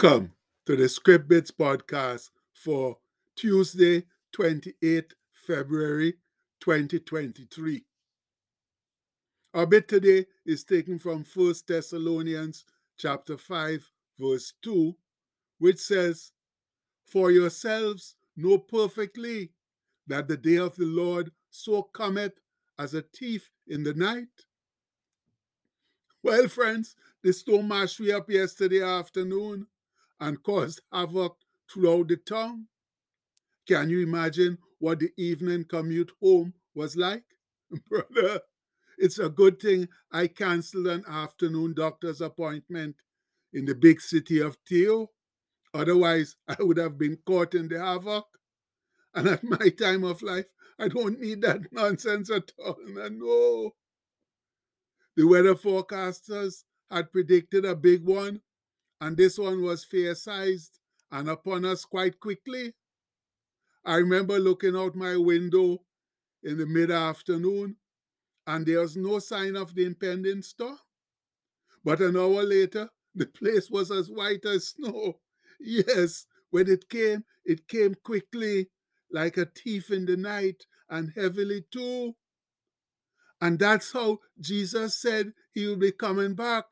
Welcome to the Script Bits podcast for Tuesday, 28th February 2023. Our bit today is taken from 1 Thessalonians chapter 5 verse 2 which says, "For yourselves know perfectly that the day of the Lord so cometh as a thief in the night." Well, friends, the storm mashed me up yesterday afternoon and caused havoc throughout the town. Can you imagine what the evening commute home was like? Brother, it's a good thing I canceled an afternoon doctor's appointment in the big city of Theo. Otherwise, I would have been caught in the havoc. And at my time of life, I don't need that nonsense at all. No. The weather forecasters had predicted a big one, and this one was fair sized and upon us quite quickly. I remember looking out my window in the mid afternoon, and there was no sign of the impending storm. But an hour later, the place was as white as snow. Yes, when it came, it came quickly, like a thief in the night, and heavily too. And that's how Jesus said he will be coming back.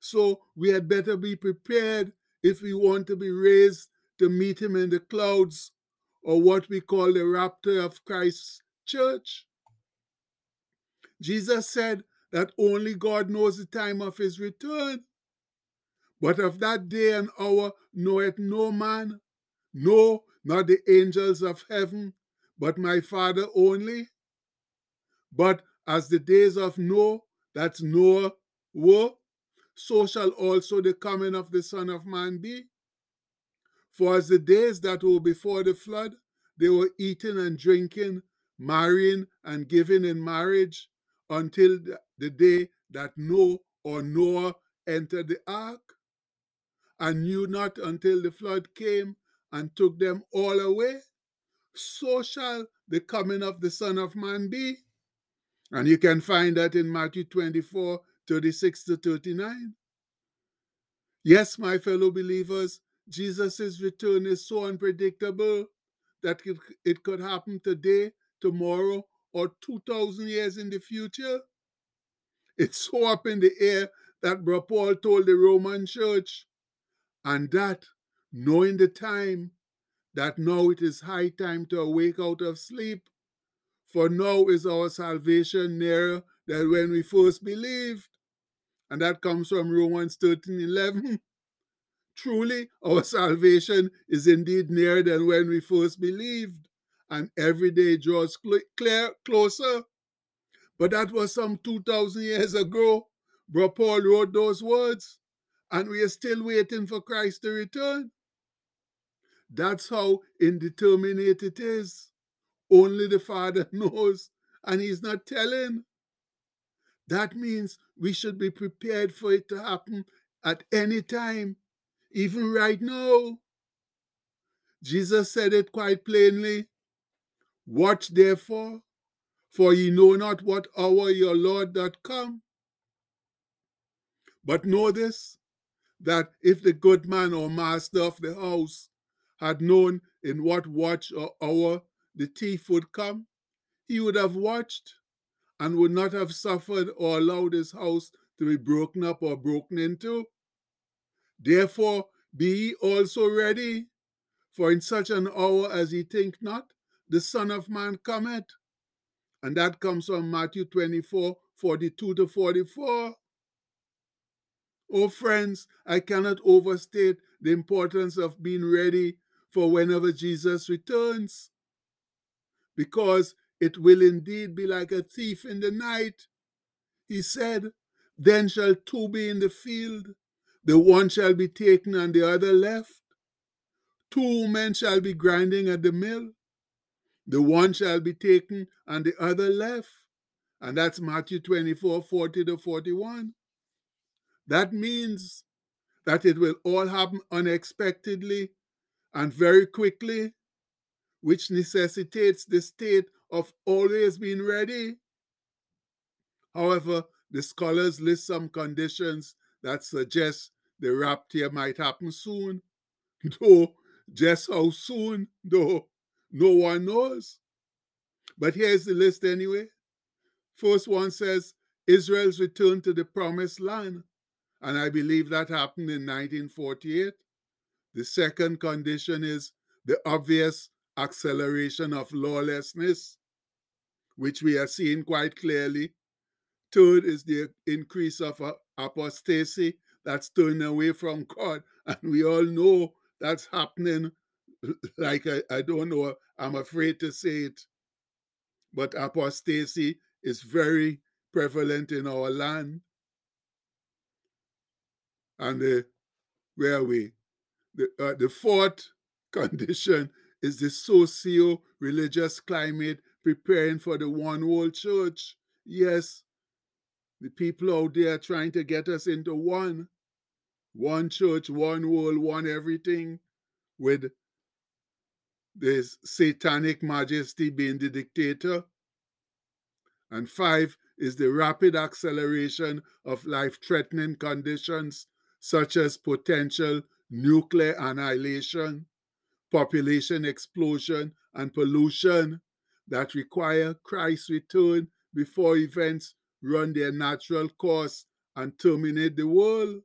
So we had better be prepared if we want to be raised to meet him in the clouds, or what we call the rapture of Christ's church. Jesus said that only God knows the time of his return. But of that day and hour knoweth no man, no, not the angels of heaven, but my Father only. But as the days of Noah, that's Noah, were, so shall also the coming of the Son of Man be. For as the days that were before the flood, they were eating and drinking, marrying and giving in marriage, until the day that Noah or Noah entered the ark, and knew not until the flood came and took them all away. So shall the coming of the Son of Man be. And you can find that in Matthew 24 36 to 39. Yes, my fellow believers, Jesus' return is so unpredictable that it could happen today, tomorrow, or 2,000 years in the future. It's so up in the air that Bro Paul told the Roman church, and that, knowing the time, that now it is high time to awake out of sleep for now is our salvation nearer than when we first believed. And that comes from Romans 13 11. Truly, our salvation is indeed nearer than when we first believed, and every day draws clear, closer. But that was some 2,000 years ago. Bro Paul wrote those words, and we are still waiting for Christ to return. That's how indeterminate it is. Only the Father knows, and He's not telling. That means we should be prepared for it to happen at any time, even right now. Jesus said it quite plainly Watch therefore, for ye know not what hour your Lord doth come. But know this that if the good man or master of the house had known in what watch or hour the thief would come, he would have watched and would not have suffered or allowed his house to be broken up or broken into. Therefore, be ye also ready, for in such an hour as ye think not, the Son of Man cometh. And that comes from Matthew 24 42 to 44. Oh, friends, I cannot overstate the importance of being ready for whenever Jesus returns because it will indeed be like a thief in the night. He said, Then shall two be in the field, the one shall be taken and the other left. Two men shall be grinding at the mill, the one shall be taken and the other left. And that's Matthew 24 40 to 41. That means that it will all happen unexpectedly and very quickly which necessitates the state of always being ready. However, the scholars list some conditions that suggest the rapture might happen soon. Though just how soon, though, no one knows. But here's the list anyway. First one says Israel's return to the promised land. And I believe that happened in 1948. The second condition is the obvious acceleration of lawlessness, which we are seeing quite clearly. Third is the increase of apostasy that's turning away from God. And we all know that's happening. Like, I, I don't know, I'm afraid to say it, but apostasy is very prevalent in our land. And the, where we? The, uh, the fourth condition is the socio religious climate preparing for the one world church. Yes, the people out there trying to get us into one, one church, one world, one everything, with this satanic majesty being the dictator. And five is the rapid acceleration of life threatening conditions such as potential nuclear annihilation, population explosion, and pollution that require Christ's return before events run their natural course and terminate the world.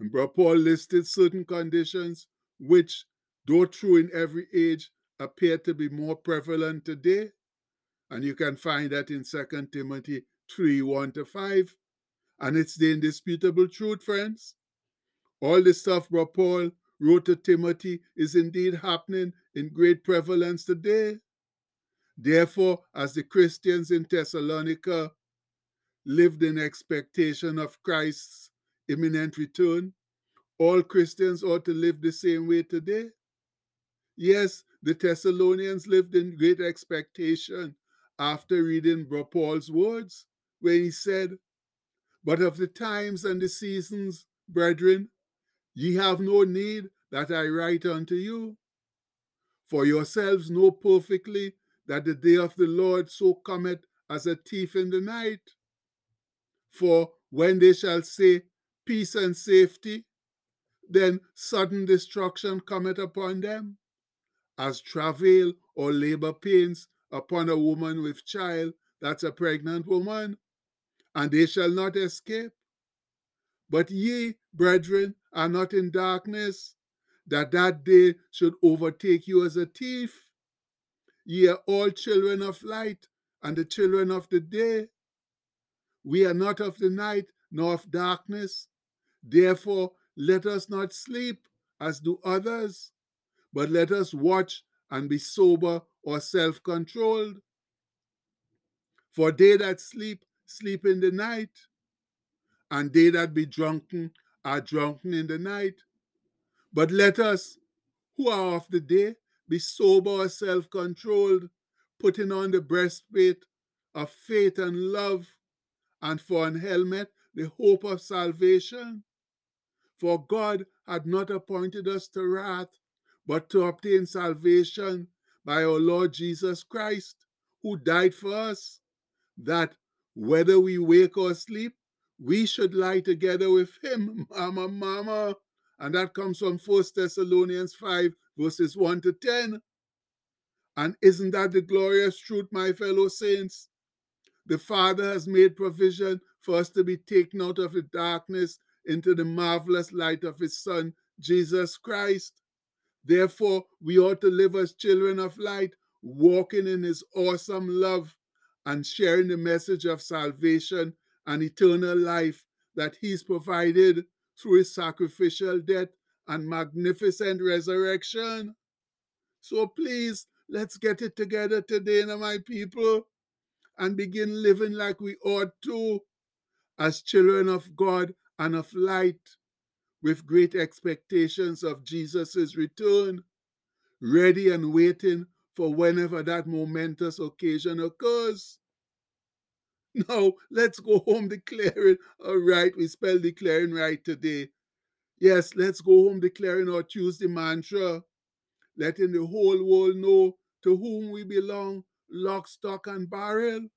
And Brother Paul listed certain conditions which, though true in every age, appear to be more prevalent today. And you can find that in 2 Timothy 3 1 to 5. And it's the indisputable truth, friends. All the stuff Brother Paul wrote to Timothy is indeed happening in great prevalence today. Therefore, as the Christians in Thessalonica lived in expectation of Christ's imminent return, all Christians ought to live the same way today. Yes, the Thessalonians lived in great expectation after reading Paul's words, where he said, But of the times and the seasons, brethren, ye have no need that I write unto you. For yourselves know perfectly that the day of the Lord so cometh as a thief in the night. For when they shall say, Peace and safety, then sudden destruction cometh upon them, as travail or labor pains upon a woman with child, that's a pregnant woman, and they shall not escape. But ye, brethren, are not in darkness, that that day should overtake you as a thief. Ye are all children of light and the children of the day. We are not of the night nor of darkness. Therefore, let us not sleep as do others, but let us watch and be sober or self controlled. For they that sleep, sleep in the night, and they that be drunken are drunken in the night. But let us, who are of the day, be sober, self controlled, putting on the breastplate of faith and love, and for an helmet, the hope of salvation. For God had not appointed us to wrath, but to obtain salvation by our Lord Jesus Christ, who died for us, that whether we wake or sleep, we should lie together with him, mama, mama. And that comes from 1 Thessalonians 5, verses 1 to 10. And isn't that the glorious truth, my fellow saints? The Father has made provision for us to be taken out of the darkness into the marvelous light of His Son, Jesus Christ. Therefore, we ought to live as children of light, walking in His awesome love and sharing the message of salvation and eternal life that He's provided through His sacrificial death and magnificent resurrection. So please, let's get it together today, now, my people, and begin living like we ought to as children of God and of light, with great expectations of Jesus' return, ready and waiting for whenever that momentous occasion occurs. Now, let's go home declaring, all right, we spell declaring right today. Yes, let's go home declaring our Tuesday mantra, letting the whole world know to whom we belong, lock, stock, and barrel.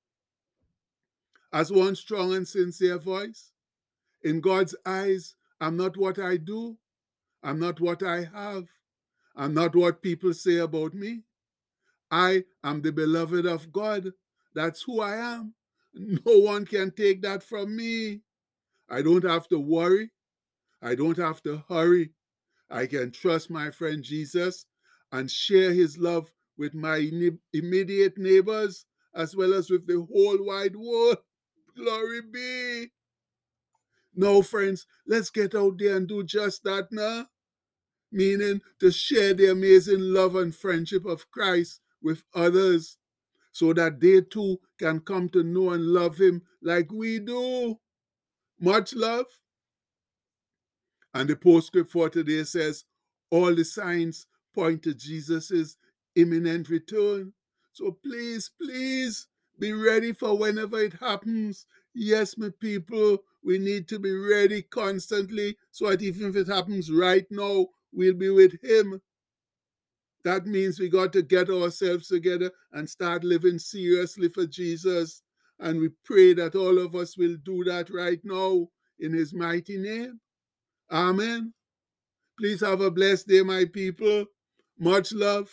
As one strong and sincere voice, in God's eyes, I'm not what I do. I'm not what I have. I'm not what people say about me. I am the beloved of God. That's who I am. No one can take that from me. I don't have to worry. I don't have to hurry. I can trust my friend Jesus and share his love with my immediate neighbors as well as with the whole wide world. Glory be. No, friends, let's get out there and do just that now. Meaning to share the amazing love and friendship of Christ with others so that they too can come to know and love Him like we do. Much love. And the postscript for today says, all the signs point to Jesus' imminent return. So please, please be ready for whenever it happens. Yes, my people, we need to be ready constantly so that even if it happens right now, we'll be with Him. That means we got to get ourselves together and start living seriously for Jesus. And we pray that all of us will do that right now in His mighty name. Amen. Please have a blessed day, my people. Much love.